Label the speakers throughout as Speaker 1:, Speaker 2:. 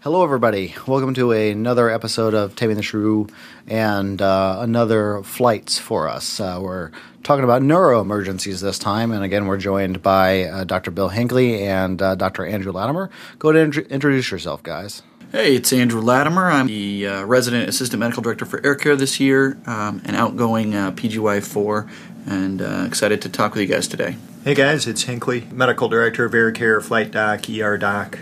Speaker 1: Hello, everybody. Welcome to another episode of Taming the SRU and uh, another flights for us. Uh, we're talking about neuro emergencies this time, and again, we're joined by uh, Dr. Bill Hinckley and uh, Dr. Andrew Latimer. Go ahead and int- introduce yourself, guys.
Speaker 2: Hey, it's Andrew Latimer. I'm the uh, resident assistant medical director for Air Care this year, um, an outgoing uh, PGY4, and uh, excited to talk with you guys today.
Speaker 3: Hey guys, it's Hinckley, medical director of Air Care, Flight Doc, ER Doc,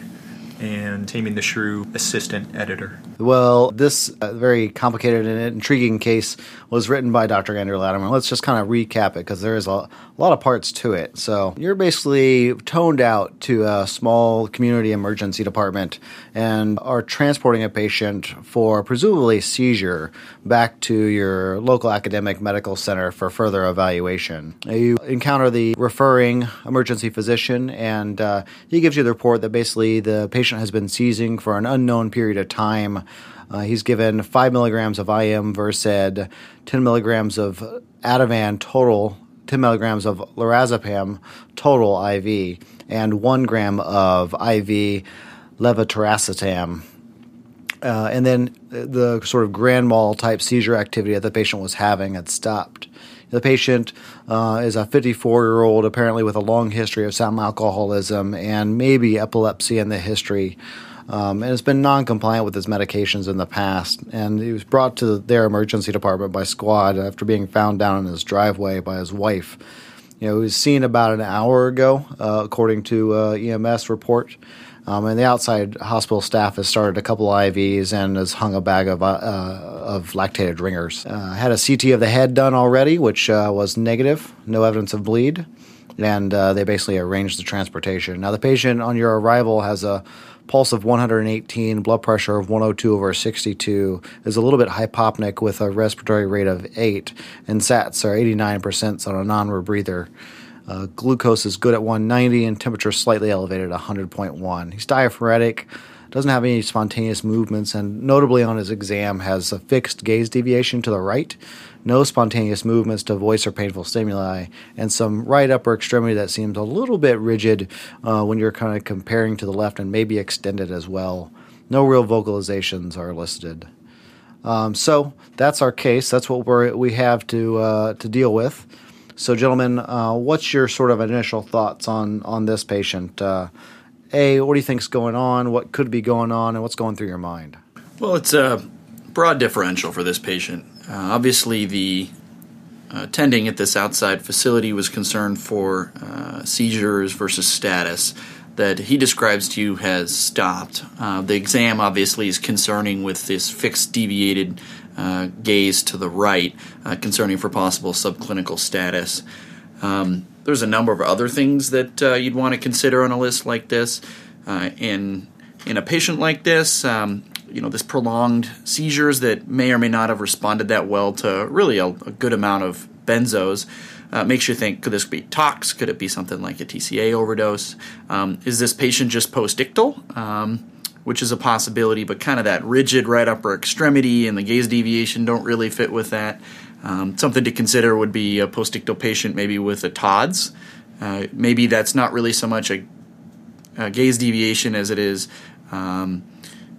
Speaker 3: and Taming the SRU assistant editor.
Speaker 1: Well, this uh, very complicated and intriguing case was written by Dr. Andrew Latimer. Let's just kind of recap it because there is a, lot of parts to it. So, you're basically toned out to a small community emergency department and are transporting a patient for presumably seizure back to your local academic medical center for further evaluation. You encounter the referring emergency physician, and uh, he gives you the report that basically the patient has been seizing for an unknown period of time. Uh, he's given 5 milligrams of IM Versed, 10 milligrams of Ativan total, 10 milligrams of lorazepam total IV, and 1 gram of IV levetiracetam. Uh, and then the sort of grand mal type seizure activity that the patient was having had stopped. The patient uh, is a 54 year old, apparently with a long history of some alcoholism and maybe epilepsy in the history um, and has been non-compliant with his medications in the past. And he was brought to their emergency department by squad after being found down in his driveway by his wife. You know, he was seen about an hour ago, uh, according to uh, EMS report. Um, and the outside hospital staff has started a couple IVs and has hung a bag of, uh, of lactated ringers. Uh, had a CT of the head done already, which uh, was negative, no evidence of bleed, and uh, they basically arranged the transportation. Now, the patient on your arrival has a pulse of 118, blood pressure of 102 over 62, is a little bit hypopneic with a respiratory rate of 8, and SATs are 89% on a non rebreather. Uh, glucose is good at 190 and temperature slightly elevated at 100.1. He's diaphoretic, doesn't have any spontaneous movements, and notably on his exam has a fixed gaze deviation to the right, no spontaneous movements to voice or painful stimuli, and some right upper extremity that seems a little bit rigid uh, when you're kind of comparing to the left and maybe extended as well. No real vocalizations are listed. Um, so that's our case. That's what we we have to uh, to deal with. So, gentlemen, uh, what's your sort of initial thoughts on on this patient? Uh, a, what do you think's going on? What could be going on, and what's going through your mind?
Speaker 2: Well, it's a broad differential for this patient. Uh, obviously, the uh, attending at this outside facility was concerned for uh, seizures versus status that he describes to you has stopped. Uh, the exam obviously is concerning with this fixed deviated uh, gaze to the right, uh, concerning for possible subclinical status. Um, there's a number of other things that uh, you'd want to consider on a list like this. in in a patient like this, um, you know, this prolonged seizures that may or may not have responded that well to really a, a good amount of benzos. Uh, makes you think could this be tox? Could it be something like a TCA overdose? Um, is this patient just postictal? Um, which is a possibility, but kind of that rigid right upper extremity and the gaze deviation don't really fit with that. Um, something to consider would be a postictal patient, maybe with a Todd's. Uh, maybe that's not really so much a, a gaze deviation as it is um,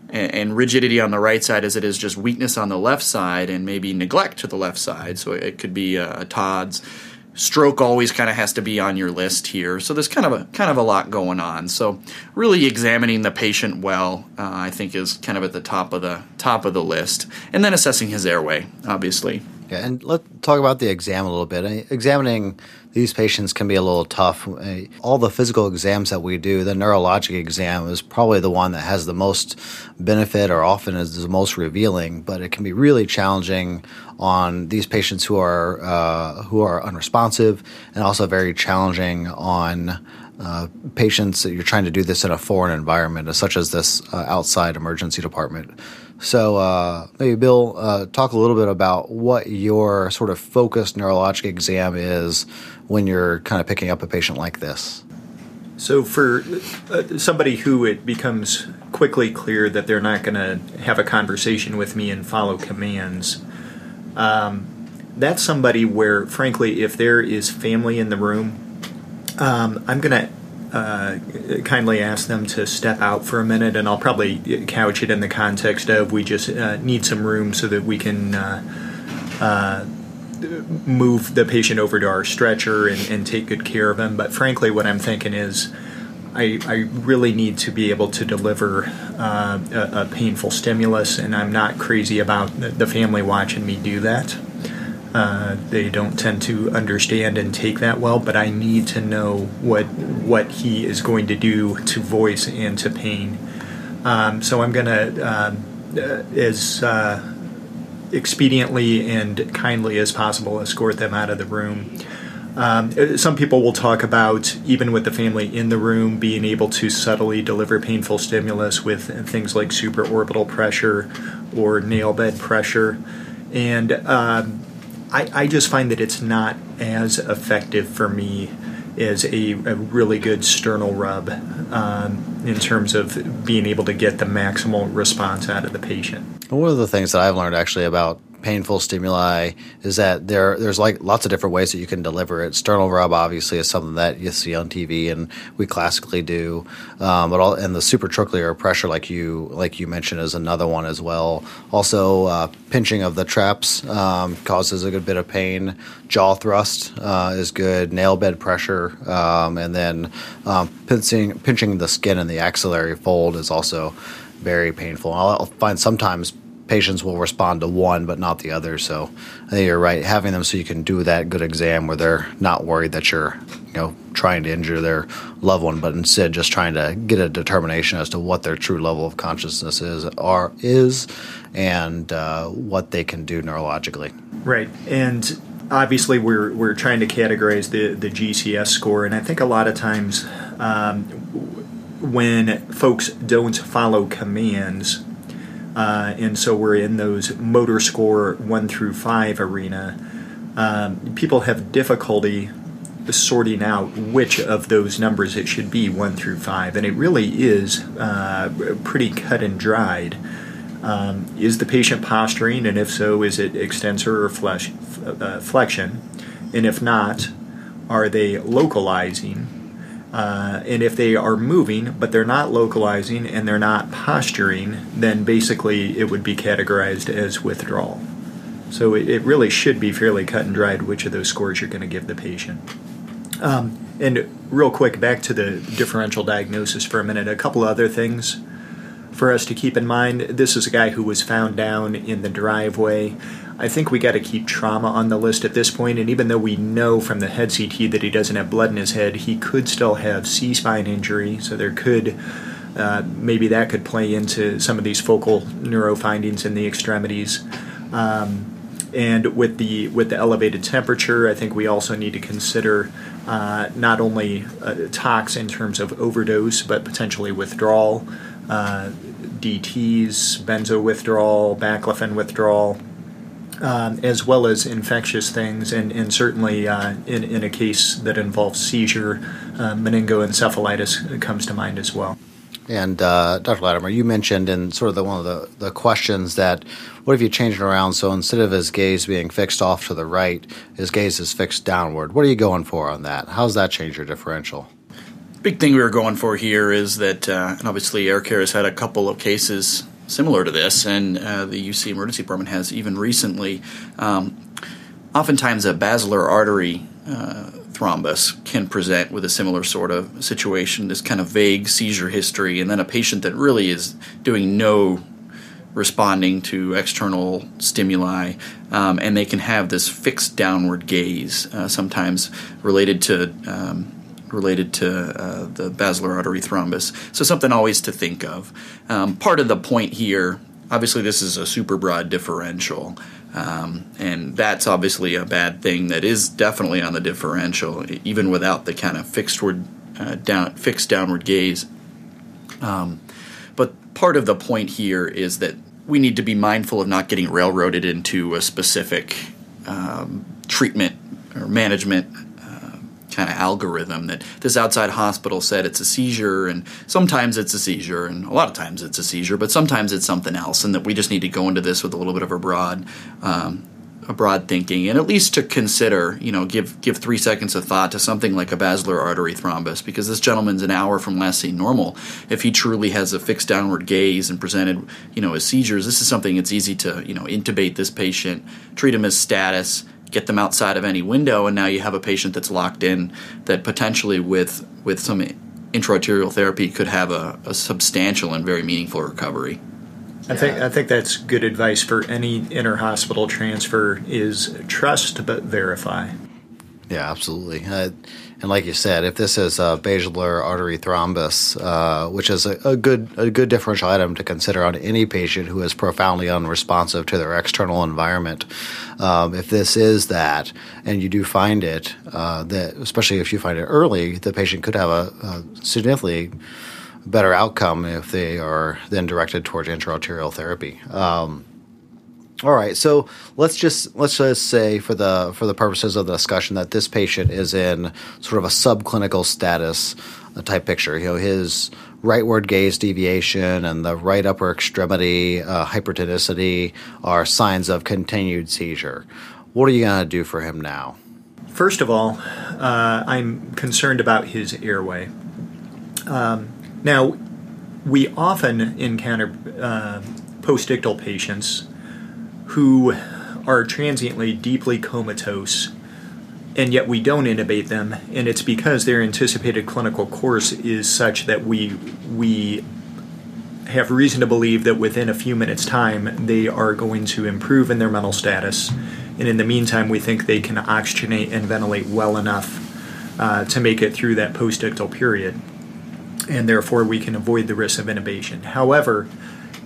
Speaker 2: and, rigidity on the right side as it is just weakness on the left side and maybe neglect to the left side. So it could be a, a Todd's. Stroke always kind of has to be on your list here. So there's kind of a kind of a lot going on. So really examining the patient well, uh, I think, is kind of at the top of the top of the list, and then assessing his airway, obviously.
Speaker 1: Yeah, and let's talk about the exam a little bit. Examining these patients can be a little tough. All the physical exams that we do, the neurologic exam is probably the one that has the most benefit or often is the most revealing, but it can be really challenging on these patients who are uh, who are unresponsive and also very challenging on uh, patients that you're trying to do this in a foreign environment, such as this uh, outside emergency department. So, uh, maybe Bill, uh, talk a little bit about what your sort of focused neurologic exam is when you're kind of picking up a patient like this.
Speaker 3: So, for uh, somebody who it becomes quickly clear that they're not going to have a conversation with me and follow commands, um, that's somebody where, frankly, if there is family in the room, um, I'm going to uh, kindly ask them to step out for a minute, and I'll probably couch it in the context of we just uh, need some room so that we can uh, uh, move the patient over to our stretcher and, and, take good care of him. But frankly, what I'm thinking is. I, I really need to be able to deliver uh, a, a, painful stimulus, and I'm not crazy about the family watching me do that. Uh, they don't tend to understand and take that well, but I need to know what what he is going to do to voice and to pain. Um, so I'm going to, um, uh, as uh, expediently and kindly as possible, escort them out of the room. Um, some people will talk about, even with the family in the room, being able to subtly deliver painful stimulus with things like supraorbital pressure or nail bed pressure. And um, I, I just find that it's not as effective for me as a, a really good sternal rub um, in terms of being able to get the maximal response out of the patient.
Speaker 1: One of the things that I've learned actually about painful stimuli is that there there's like lots of different ways that you can deliver it. Sternal rub obviously is something that you see on TV and we classically do, um, but all and the supratrochlear pressure, like you like you mentioned, is another one as well. Also, uh, pinching of the traps um, causes a good bit of pain. Jaw thrust uh, is good. Nail bed pressure, um, and then um, pinching pinching the skin in the axillary fold is also very painful. I'll find sometimes patients will respond to one but not the other. So I think you're right. Having them so you can do that good exam where they're not worried that you're, you know, trying to injure their loved one, but instead just trying to get a determination as to what their true level of consciousness is are is and uh, what they can do neurologically.
Speaker 3: Right. And obviously we're we're trying to categorize the the GCS score, and I think a lot of times um, when folks don't follow commands uh, and so we're in those motor score one through five arena. Um, people have difficulty sorting out which of those numbers it should be one through five, and it really is uh, pretty cut and dried. Um, is the patient posturing, and if so, is it extensor or flesh, uh, flexion? And if not, are they localizing? Uh, and if they are moving but they're not localizing and they're not posturing, then basically it would be categorized as withdrawal. So it, it really should be fairly cut and dried which of those scores you're going to give the patient. Um, and real quick, back to the differential diagnosis for a minute. A couple other things for us to keep in mind. This is a guy who was found down in the driveway. I think we got to keep trauma on the list at this point, and even though we know from the head CT that he doesn't have blood in his head, he could still have C spine injury, so there could uh, maybe that could play into some of these focal neuro findings in the extremities. Um, and with the with the elevated temperature, I think we also need to consider uh, not only uh, tox in terms of overdose, but potentially withdrawal, uh, DTS, benzo withdrawal, baclofen withdrawal um, as well as infectious things, and, and certainly uh, in, in a case that involves seizure, uh, meningoencephalitis comes to mind as well.
Speaker 1: And uh, Dr. Latimer, you mentioned in sort of the, one of the, the questions that what if you change it around so instead of his gaze being fixed off to the right, his gaze is fixed downward? What are you going for on that? How's that change your differential?
Speaker 2: Big thing we were going for here is that, uh, and obviously, Air Care has had a couple of cases similar to this, and uh, the UC emergency department has even recently. Um, oftentimes, a basilar artery uh, thrombus can present with a similar sort of situation, this kind of vague seizure history, and then a patient that really is doing no responding to external stimuli, um, and they can have this fixed downward gaze, uh, sometimes related to um, related to uh, the basilar artery thrombus. So, something always to think of. Um, part of the point here, obviously, this is a super broad differential. Um, and that's obviously a bad thing that is definitely on the differential, even without the kind of fixed, word, uh, down, fixed downward gaze. Um, but part of the point here is that we need to be mindful of not getting railroaded into a specific um, treatment or management kind of algorithm that this outside hospital said it's a seizure, and sometimes it's a seizure, and a lot of times it's a seizure, but sometimes it's something else, and that we just need to go into this with a little bit of a broad um, a broad thinking and at least to consider, you know, give give three seconds of thought to something like a basilar artery thrombus because this gentleman's an hour from last seen normal. If he truly has a fixed downward gaze and presented, you know, as seizures, this is something it's easy to, you know, intubate this patient, treat him as status, get them outside of any window, and now you have a patient that's locked in that potentially with with some intraarterial therapy could have a, a substantial and very meaningful recovery.
Speaker 3: I think I think that's good advice for any inter-hospital transfer is trust but verify.
Speaker 1: Yeah, absolutely. Uh, and like you said, if this is a basilar artery thrombus, uh, which is a, a, good a good differential item to consider on any patient who is profoundly unresponsive to their external environment, um, if this is that, and you do find it, uh, that especially if you find it early, the patient could have a, a significantly better outcome if they are then directed towards intraarterial therapy. Um, all right, so let's just let's just say for the for the purposes of the discussion that this patient is in sort of a subclinical status type picture. You know, his rightward gaze deviation and the right upper extremity uh, hypertonicity are signs of continued seizure. What are you going to do for him now?
Speaker 3: First of all, uh, I'm concerned about his airway. Um, now, we often encounter uh, postictal patients who are transiently deeply comatose, and yet we don't intubate them, and it's because their anticipated clinical course is such that we we have reason to believe that within a few minutes' time they are going to improve in their mental status, and in the meantime we think they can oxygenate and ventilate well enough uh, to make it through that postictal period, and therefore we can avoid the risk of intubation. However,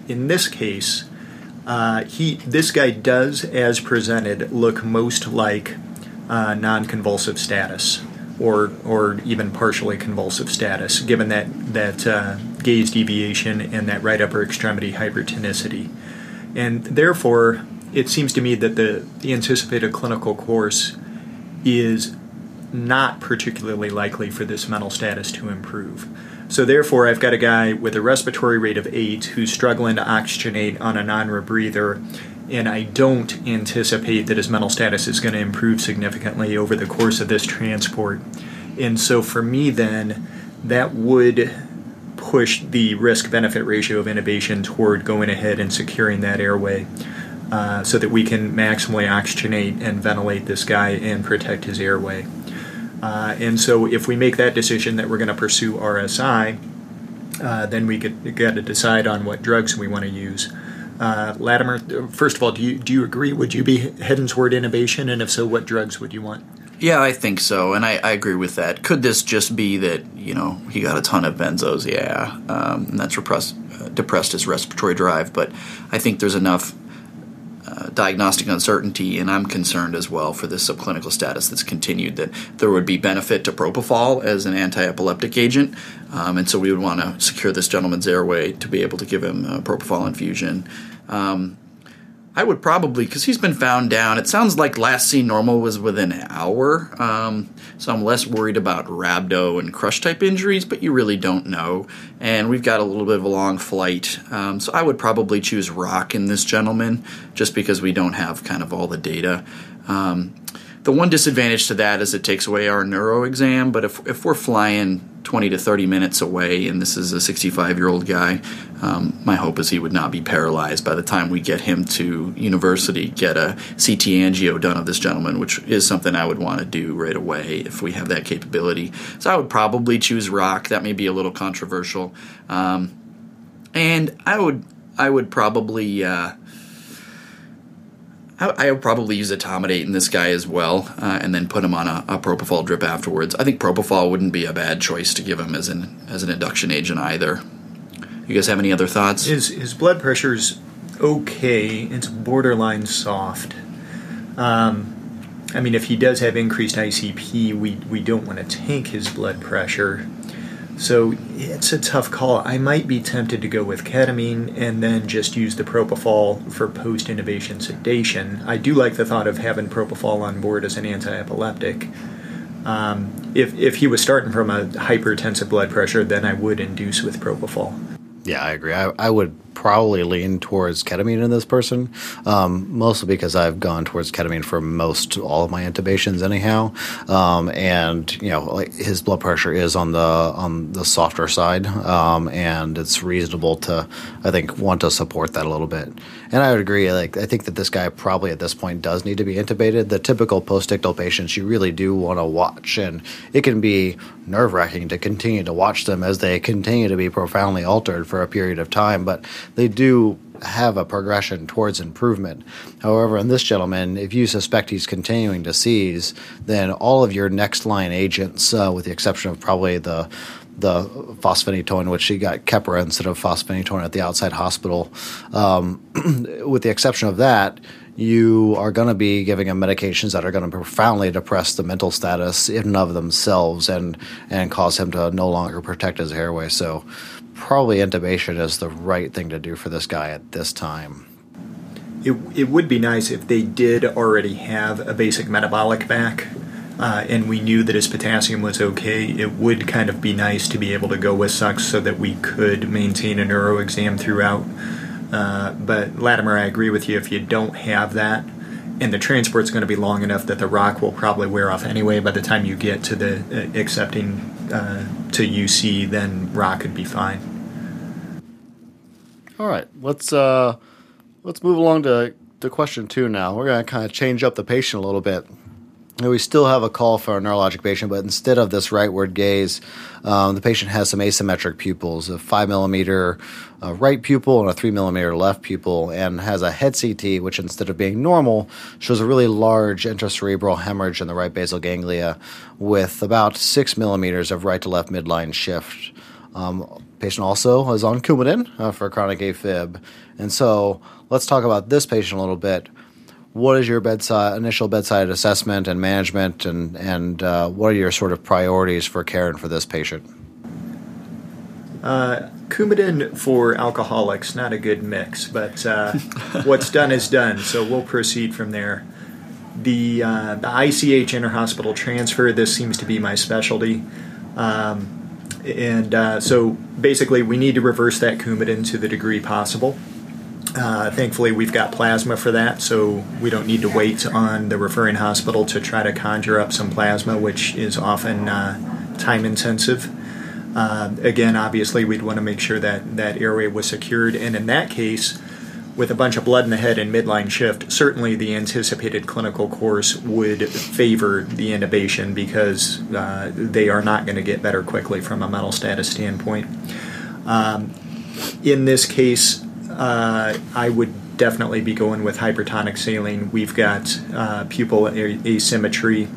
Speaker 3: in this case uh, he this guy does, as presented, look most like uh, non-convulsive status, or or even partially convulsive status, given that that uh, gaze deviation and that right upper extremity hypertonicity, and therefore it seems to me that the the anticipated clinical course is not particularly likely for this mental status to improve. So therefore, I've got a guy with a respiratory rate of eight who's struggling to oxygenate on a non-rebreather, and I don't anticipate that his mental status is going to improve significantly over the course of this transport. And so for me, then, that would push the risk benefit ratio of intubation toward going ahead and securing that airway uh, so that we can maximally oxygenate and ventilate this guy and protect his airway. Uh, and so, if we make that decision that we're going to pursue RSI, uh, then we get, got to decide on what drugs we want to use. Uh, Latimer, first of all, do you do you agree? Would you be heading toward intubation, and if so, what drugs would you want?
Speaker 2: Yeah, I think so, and I, I agree with that. Could this just be that you know he got a ton of benzos? Yeah, um, and that's repressed, uh, depressed his respiratory drive. But I think there's enough uh, diagnostic uncertainty, and I'm concerned as well for this subclinical status that's continued that there would be benefit to propofol as an anti-epileptic agent, um, and so we would want to secure this gentleman's airway to be able to give him a propofol infusion. Um, I would probably, because he's been found down. It sounds like last seen normal was within an hour, um, so I'm less worried about rhabdo and crush type injuries, but you really don't know. And we've got a little bit of a long flight, um, so I would probably choose rock in this gentleman, just because we don't have kind of all the data. Um, the one disadvantage to that is it takes away our neuro exam, but if, if we're flying 20 to 30 minutes away and this is a 65 year old guy, um, my hope is he would not be paralyzed by the time we get him to university, get a CT angio done of this gentleman, which is something I would want to do right away if we have that capability. So I would probably choose rock. That may be a little controversial. Um, and I would I would probably uh, I, would probably use etomidate in this guy as well, uh, and then put him on a, a, propofol drip afterwards. I think propofol wouldn't be a bad choice to give him as an as an induction agent either. You guys have any other thoughts?
Speaker 3: His his blood pressure's okay. It's borderline soft. Um, I mean, if he does have increased ICP, we we don't want to tank his blood pressure. So it's a tough call. I might be tempted to go with ketamine and then just use the propofol for post intubation sedation. I do like the thought of having propofol on board as an anti epileptic. Um, if, if he was starting from a hypertensive blood pressure, then I would induce with propofol.
Speaker 1: Yeah, I agree. I, I would probably lean towards ketamine in this person, um, mostly because I've gone towards ketamine for most all of my intubations anyhow, um, and you know like his blood pressure is on the on the softer side, um, and it's reasonable to I think want to support that a little bit. And I would agree. Like I think that this guy probably at this point does need to be intubated. The typical postictal patients you really do want to watch, and it can be nerve wracking to continue to watch them as they continue to be profoundly altered for a period of time. But they do have a progression towards improvement. However, in this gentleman, if you suspect he's continuing to seize, then all of your next line agents, uh, with the exception of probably the the fosphenytoin, which he got Keppra instead of fosphenytoin at the outside hospital, um, with the exception of that, you are going to be giving him medications that are going to profoundly depress the mental status in and of themselves and and cause him to no longer protect his airway. So probably intubation is the right thing to do for this guy at this time.
Speaker 3: It, it would be nice if they did already have a basic metabolic back uh, and we knew that his potassium was okay. It would kind of be nice to be able to go with sucks so that we could maintain a neuro exam throughout. Uh, but Latimer, I agree with you. If you don't have that, and the transport's going to be long enough that the rock will probably wear off anyway by the time you get to the uh, accepting uh, to UC, then rock could be fine.
Speaker 1: All right, let's uh, let's move along to, to question two now. We're going to kind of change up the patient a little bit. We still have a call for a neurologic patient, but instead of this rightward gaze, um, the patient has some asymmetric pupils, a five millimeter uh, right pupil and a three millimeter left pupil, and has a head CT, which instead of being normal, shows a really large intracerebral hemorrhage in the right basal ganglia with about six millimeters of right to left midline shift. Um, patient also is on Coumadin uh, for chronic AFib. And so let's talk about this patient a little bit. What is your bedside initial bedside assessment and management, and and uh, what are your sort of priorities for caring for this patient?
Speaker 3: Uh, Coumadin for alcoholics, not a good mix, but uh, what's done is done. So we'll proceed from there. The uh, the ICH interhospital transfer. This seems to be my specialty. Um, and uh, so basically, we need to reverse that Coumadin to the degree possible. Uh, thankfully, we've got plasma for that, so we don't need to wait on the referring hospital to try to conjure up some plasma, which is often uh, time intensive. Uh, again, obviously, we'd want to make sure that that airway was secured, and in that case, with a bunch of blood in the head and midline shift, certainly the anticipated clinical course would favor the intubation because uh, they are not going to get better quickly from a mental status standpoint. Um, in this case, uh, I would definitely be going with hypertonic saline. We've got uh, pupil asymmetry.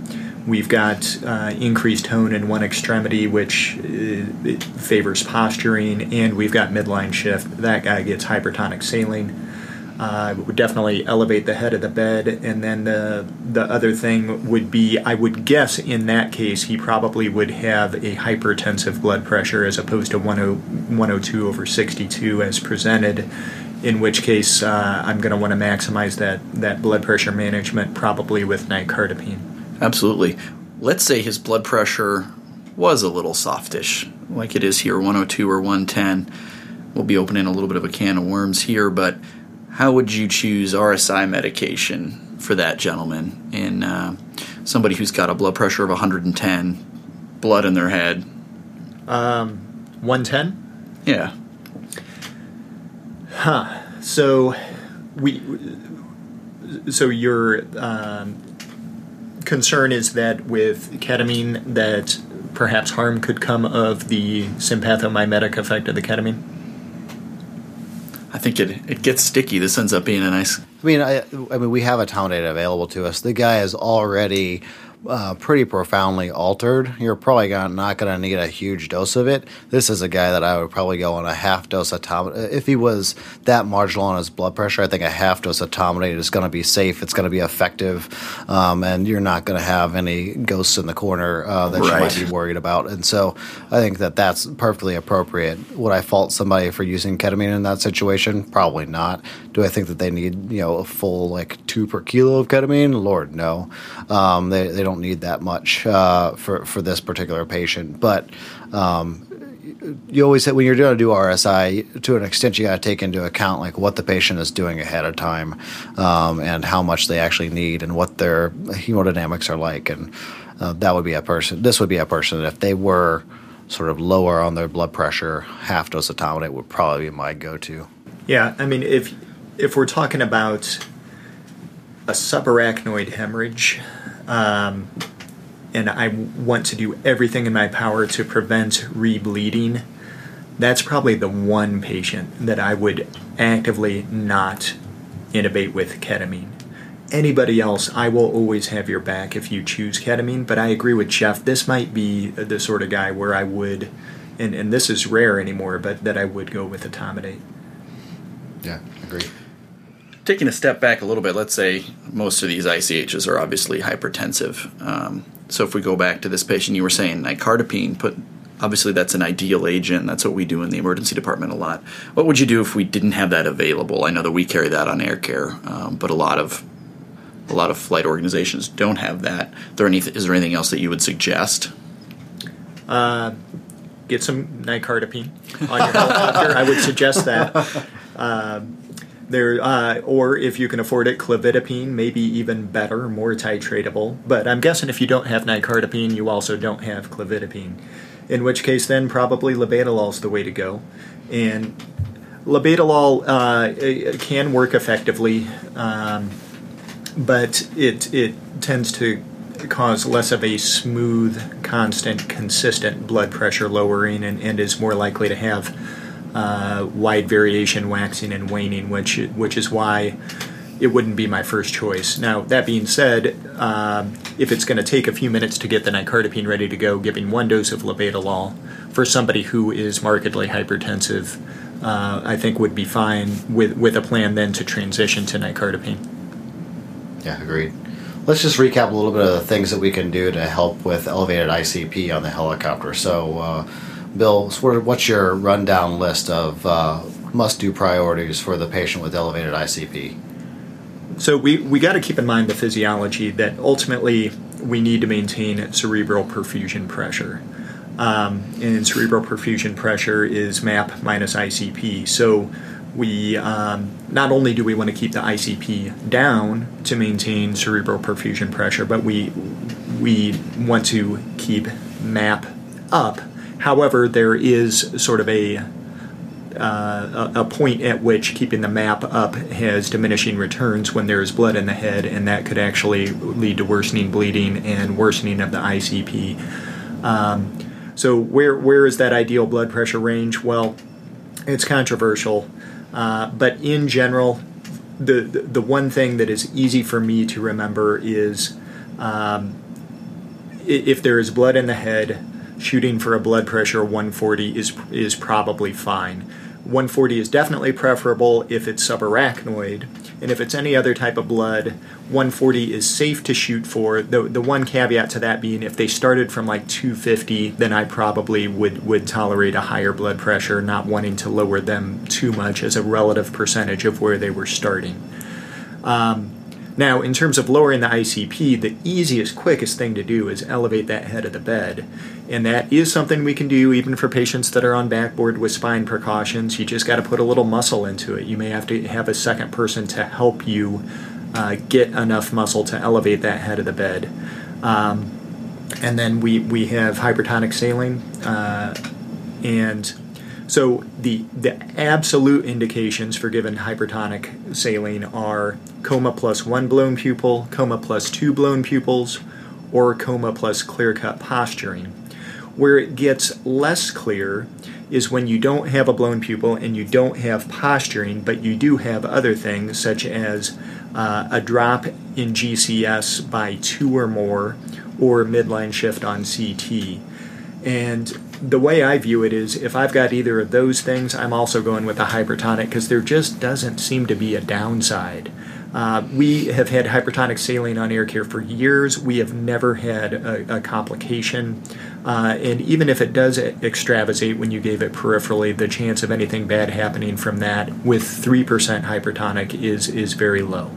Speaker 3: We've got uh, increased tone in one extremity, which uh, favors posturing, and we've got midline shift. That guy gets hypertonic saline. Uh, would definitely elevate the head of the bed, and then the the other thing would be, I would guess in that case he probably would have a hypertensive blood pressure as opposed to 102 over 62 as presented. In which case, uh, I'm going to want to maximize that that blood pressure management, probably with nicardipine.
Speaker 2: Absolutely. Let's say his blood pressure was a little softish, like it is here, 102 or 110. We'll be opening a little bit of a can of worms here, but how would you choose RSI medication for that gentleman in uh, somebody who's got a blood pressure of 110, blood in their head?
Speaker 3: Um, 110?
Speaker 2: Yeah.
Speaker 3: Huh. So we. So your um, concern is that with ketamine, that perhaps harm could come of the sympathomimetic effect of the ketamine.
Speaker 2: I think it it gets sticky. This ends up being a nice.
Speaker 1: I mean, I, I mean, we have etomidate available to us. The guy is already uh, pretty profoundly altered. You're probably gonna, not going to need a huge dose of it. This is a guy that I would probably go on a half dose of Etomidate. If he was that marginal on his blood pressure, I think a half dose of Etomidate is going to be safe. It's going to be effective, um, and you're not going to have any ghosts in the corner uh, that right. you might be worried about. And so I think that that's perfectly appropriate. Would I fault somebody for using ketamine in that situation? Probably not. Do I think that they need you know a full like two per kilo of ketamine? Lord, no. Um, they they don't need that much uh, for for this particular patient, but. Um, you always say when you're going to do RSI, to an extent, you got to take into account like what the patient is doing ahead of time, um, and how much they actually need, and what their hemodynamics are like, and uh, that would be a person. This would be a person if they were sort of lower on their blood pressure, half dose etomidate would probably be my go-to.
Speaker 3: Yeah, I mean if if we're talking about a subarachnoid hemorrhage. Um, and I want to do everything in my power to prevent rebleeding, that's probably the one patient that I would actively not intubate with ketamine. Anybody else, I will always have your back if you choose ketamine, but I agree with Jeff. This might be the sort of guy where I would, and, and this is rare anymore, but that I would go with etomidate.
Speaker 1: Yeah, agree.
Speaker 2: Taking a step back a little bit, let's say most of these ICHs are obviously hypertensive. Um, so if we go back to this patient, you were saying nicardipine, put obviously that's an ideal agent. That's what we do in the emergency department a lot. What would you do if we didn't have that available? I know that we carry that on air care, um, but a lot of a lot of flight organizations don't have that. There any, is there anything else that you would suggest?
Speaker 3: Uh, get some nicardipine on your helicopter. I would suggest that. Uh, there, uh, or if you can afford it, clevidipine, maybe even better, more titratable. But I'm guessing if you don't have nicardipine, you also don't have clevidipine. In which case, then probably labetalol is the way to go. And labetalol uh, can work effectively, um, but it it tends to cause less of a smooth, constant, consistent blood pressure lowering, and, and is more likely to have uh, wide variation waxing and waning, which which is why it wouldn't be my first choice. Now that being said, uh, if it's going to take a few minutes to get the nicardipine ready to go, giving one dose of labetalol for somebody who is markedly hypertensive, uh, I think would be fine with with a plan then to transition to nicardipine.
Speaker 1: Yeah, agreed. Let's just recap a little bit of the things that we can do to help with elevated ICP on the helicopter. So uh, Bill, what's your rundown list of uh, must do priorities for the patient with elevated ICP?
Speaker 3: So we, we got to keep in mind the physiology that ultimately we need to maintain cerebral perfusion pressure. Um, and cerebral perfusion pressure is MAP minus ICP. So we um, not only do we want to keep the ICP down to maintain cerebral perfusion pressure, but we we want to keep MAP up However, there is sort of a uh, a point at which keeping the map up has diminishing returns when there is blood in the head, and that could actually lead to worsening bleeding and worsening of the ICP. Um, so, where where is that ideal blood pressure range? Well, it's controversial, uh, but in general, the, the, the one thing that is easy for me to remember is um, if there is blood in the head, shooting for a blood pressure 140 is is probably fine. 140 is definitely preferable if it's subarachnoid, and if it's any other type of blood, 140 is safe to shoot for. The the one caveat to that being if they started from like 250, then I probably would would tolerate a higher blood pressure, not wanting to lower them too much as a relative percentage of where they were starting. Um, now, in terms of lowering the ICP, the easiest, quickest thing to do is elevate that head of the bed. And that is something we can do even for patients that are on backboard with spine precautions. You just got to put a little muscle into it. You may have to have a second person to help you uh, get enough muscle to elevate that head of the bed. Um, and then we, we have hypertonic saline. Uh, and so the the absolute indications for given hypertonic saline are coma plus one blown pupil, coma plus two blown pupils, or coma plus clear cut posturing. Where it gets less clear is when you don't have a blown pupil and you don't have posturing, but you do have other things such as uh, a drop in GCS by two or more, or midline shift on CT. And the way I view it is if I've got either of those things, I'm also going with a hypertonic because there just doesn't seem to be a downside. Uh, we have had hypertonic saline on air care for years. We have never had a, a complication. Uh, and even if it does extravasate when you gave it peripherally, the chance of anything bad happening from that with 3% hypertonic is, is very low.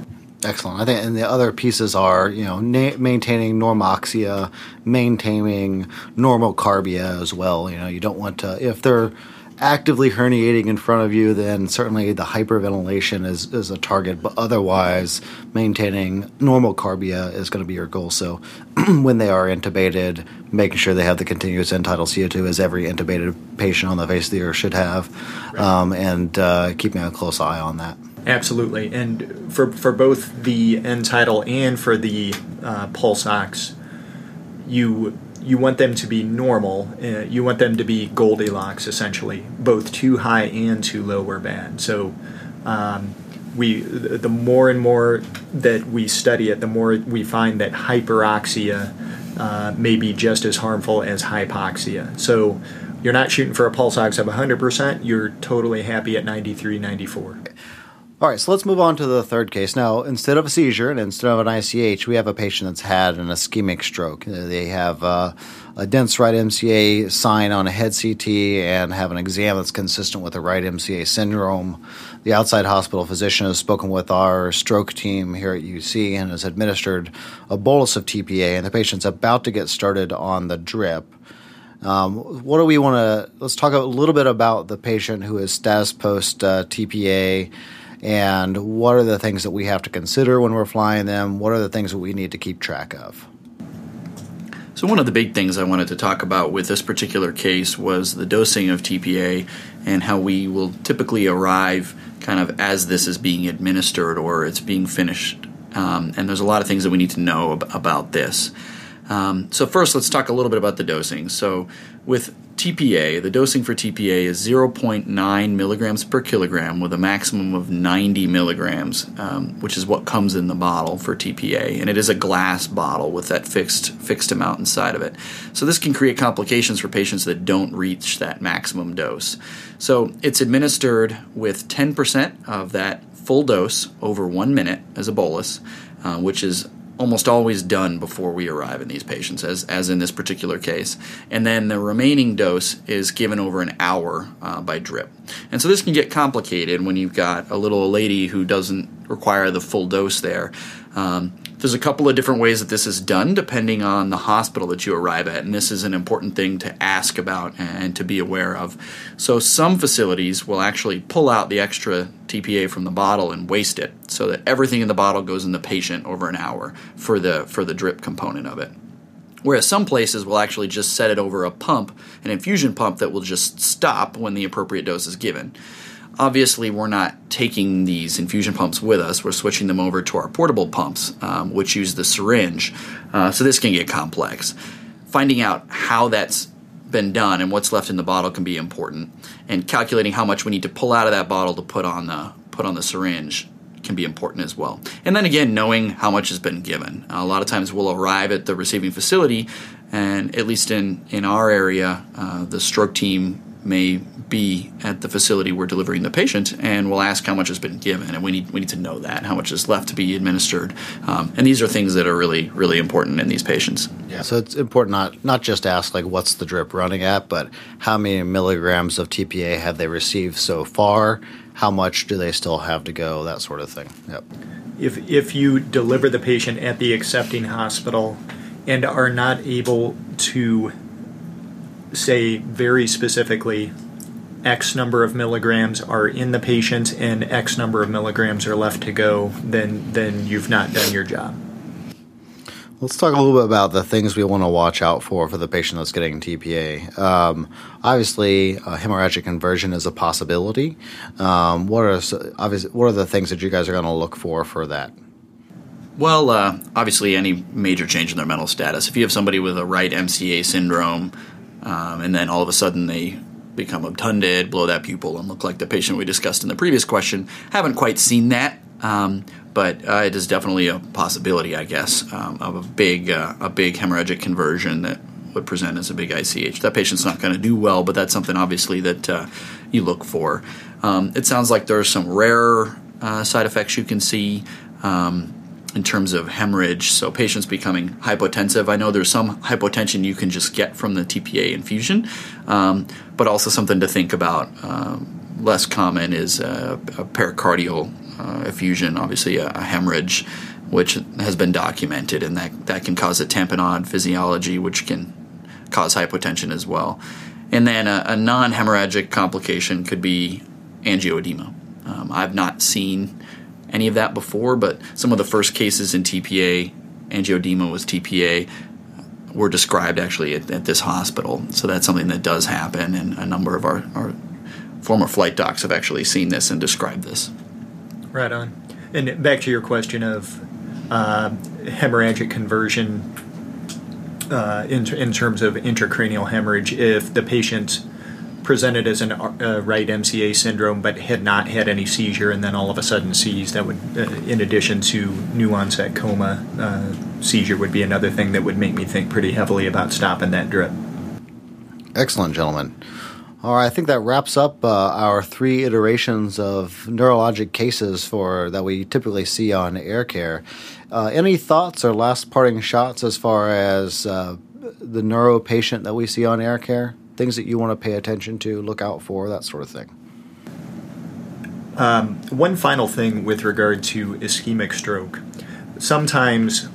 Speaker 1: Excellent. I think, and the other pieces are, you know, na- maintaining normoxia, maintaining normocarbia as well. You know, you don't want to if they're actively herniating in front of you, then certainly the hyperventilation is, is a target. But otherwise, maintaining normocarbia is going to be your goal. So when they are intubated, making sure they have the continuous end tidal CO2 as every intubated patient on the face of the earth should have, right. um, and uh, keeping a close eye on that.
Speaker 3: Absolutely, and for for both the end tidal and for the uh, pulse ox, you you want them to be normal. Uh, you want them to be Goldilocks, essentially. Both too high and too low are bad. So, um, we the more and more that we study it, the more we find that hyperoxia uh, may be just as harmful as hypoxia. So, you're not shooting for a pulse ox of 100%. You're totally happy at 93, 94.
Speaker 1: All right, so let's move on to the third case. Now, instead of a seizure and instead of an ICH, we have a patient that's had an ischemic stroke. They have uh, a dense right MCA sign on a head CT and have an exam that's consistent with a right MCA syndrome. The outside hospital physician has spoken with our stroke team here at UC and has administered a bolus of TPA, and the patient's about to get started on the drip. Um, what do we want to? Let's talk a little bit about the patient who is status post uh, TPA and what are the things that we have to consider when we're flying them? What are the things that we need to keep track of?
Speaker 2: So, one of the big things I wanted to talk about with this particular case was the dosing of TPA and how we will typically arrive kind of as this is being administered or it's being finished. Um, and there's a lot of things that we need to know ab- about this. Um, so, first, let's talk a little bit about the dosing. So, with TPA, the dosing for TPA is 0.9 milligrams per kilogram with a maximum of 90 milligrams, um, which is what comes in the bottle for TPA. And it is a glass bottle with that fixed fixed amount inside of it. So this can create complications for patients that don't reach that maximum dose. So it's administered with 10% of that full dose over one minute as a bolus, uh, which is almost always done before we arrive in these patients, as, as in this particular case. And then the remaining dose is given over an hour uh, by drip. And so this can get complicated when you've got a little lady who doesn't require the full dose there. Um, there's a couple of different ways that this is done depending on the hospital that you arrive at, and this is an important thing to ask about and to be aware of. So, some facilities will actually pull out the extra TPA from the bottle and waste it so that everything in the bottle goes in the patient over an hour for the, for the drip component of it. Whereas some places will actually just set it over a pump, an infusion pump that will just stop when the appropriate dose is given. Obviously, we're not taking these infusion pumps with us. We're switching them over to our portable pumps, um, which use the syringe. Uh, so this can get complex. Finding out how that's been done and what's left in the bottle can be important, and calculating how much we need to pull out of that bottle to put on the put on the syringe can be important as well. And then again, knowing how much has been given. A lot of times we'll arrive at the receiving facility, and at least in in our area, uh, the stroke team may be at the facility we're delivering the patient, and we'll ask how much has been given, and we need we need to know that how much is left to be administered. Um, and these are things that are really really important in these patients.
Speaker 1: Yeah. So it's important not not just ask like what's the drip running at, but how many milligrams of TPA have they received so far? How much do they still have to go? That sort of thing. Yep.
Speaker 3: If if you deliver the patient at the accepting hospital and are not able to say very specifically X number of milligrams are in the patient and X number of milligrams are left to go, then then you've not done your job.
Speaker 1: Let's talk a little bit about the things we want to watch out for for the patient that's getting TPA. Um, obviously, hemorrhagic conversion is a possibility. Um, what are obviously what are the things that you guys are going to look for for that?
Speaker 2: Well, uh, obviously, any major change in their mental status. If you have somebody with a right MCA syndrome, um, and then all of a sudden they become obtunded, blow that pupil, and look like the patient we discussed in the previous question. Haven't quite seen that, um, but uh, it is definitely a possibility, I guess, um, of a big uh, a big hemorrhagic conversion that would present as a big ICH. That patient's not going to do well, but that's something obviously that uh, you look for. Um, it sounds like there are some rare uh, side effects you can see. Um, in terms of hemorrhage, so patients becoming hypotensive. I know there's some hypotension you can just get from the TPA infusion, um, but also something to think about. Um, less common is a, a pericardial uh, effusion, obviously a, a, hemorrhage, which has been documented, and that, that can cause a tamponade physiology, which can cause hypotension as well. And then a, a non hemorrhagic complication could be angioedema. Um, I've not seen any of that before, but some of the first cases in TPA, angioedema was TPA, were described actually at, at this hospital. So that's something that does happen, and a number of our, our former flight docs have actually seen this and described this.
Speaker 3: Right on. And back to your question of uh, hemorrhagic conversion uh, in, in terms of intracranial hemorrhage, if the patient presented as an uh, right MCA syndrome but had not had any seizure and then all of a sudden seized, that would, uh, in addition to new onset coma, uh, seizure would be another thing that would make me think pretty heavily about stopping that drip.
Speaker 1: Excellent, gentlemen. All right, I think that wraps up uh, our three iterations of neurologic cases for that we typically see on air care. Uh, any thoughts or last parting shots as far as uh, the neuro patient that we see on air care? Things that you want to pay attention to, look out for, that sort of thing.
Speaker 3: Um, one final thing with regard to ischemic stroke. Sometimes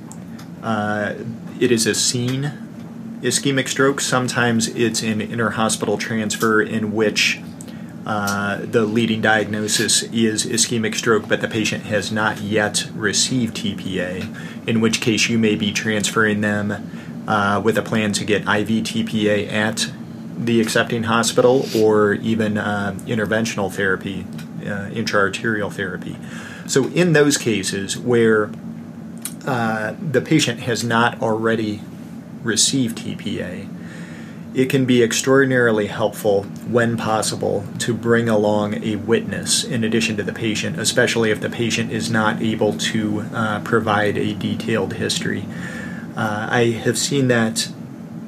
Speaker 3: uh, it is a scene ischemic stroke, sometimes it's an interhospital transfer in which uh, the leading diagnosis is ischemic stroke, but the patient has not yet received TPA, in which case you may be transferring them uh, with a plan to get IV TPA at the accepting hospital or even uh, interventional therapy, uh, intraarterial therapy. So, in those cases where uh, the patient has not already received TPA, it can be extraordinarily helpful when possible to bring along a witness in addition to the patient, especially if the patient is not able to uh, provide a detailed history. Uh, I have seen that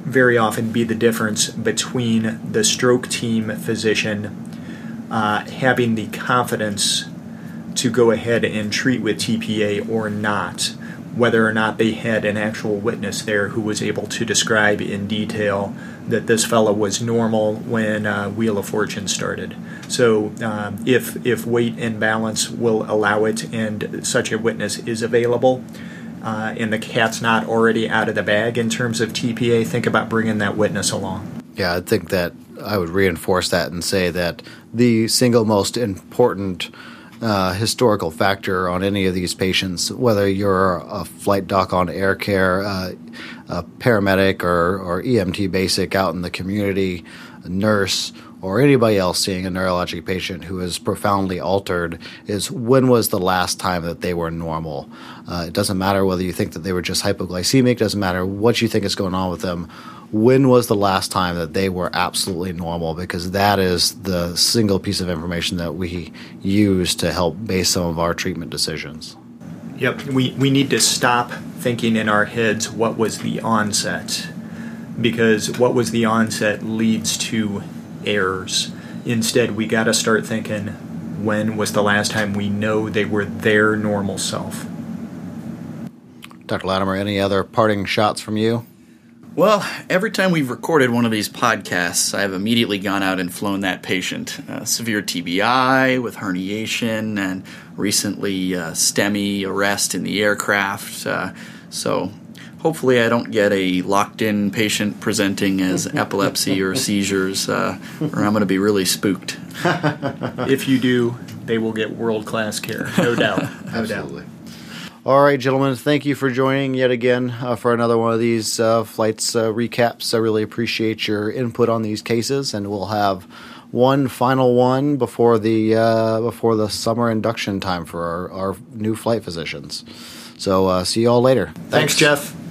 Speaker 3: very often be the difference between the stroke team physician uh, having the confidence to go ahead and treat with TPA or not whether or not they had an actual witness there who was able to describe in detail that this fellow was normal when uh, Wheel of Fortune started. So, um, if if weight and balance will allow it, and such a witness is available, uh, and the cat's not already out of the bag in terms of TPA, think about bringing that witness along.
Speaker 1: Yeah, I think that I would reinforce that and say that the single most important uh, historical factor on any of these patients, whether you're a flight doc on air care, uh, a paramedic, or, or EMT basic out in the community, nurse, or anybody else seeing a neurologic patient who is profoundly altered is when was the last time that they were normal? Uh, it doesn't matter whether you think that they were just hypoglycemic, doesn't matter what you think is going on with them when was the last time that they were absolutely normal? Because that is the single piece of information that we use to help base some of our treatment decisions.
Speaker 3: Yep, we, we need to stop thinking in our heads what was the onset, because what was the onset leads to errors. Instead, we got to start thinking when was the last time we know they were their normal self.
Speaker 1: Dr. Latimer, any other parting shots from you?
Speaker 2: Well, every time we've recorded one of these podcasts, I have immediately gone out and flown that patient. Uh, severe TBI with herniation, and recently uh, STEMI arrest in the aircraft. Uh, so hopefully, I don't get a locked in patient presenting as epilepsy or seizures, uh, or I'm going to be really spooked.
Speaker 3: if you do, they will get world class care, no doubt. No
Speaker 1: Absolutely. Doubt. All right, gentlemen, thank you for joining yet again uh, for another one of these uh, flights uh, recaps. I really appreciate your input on these cases, and we'll have one final one before the uh, before the summer induction time for our, our new flight physicians. So, uh, see you all later.
Speaker 3: Thanks, Thanks Jeff.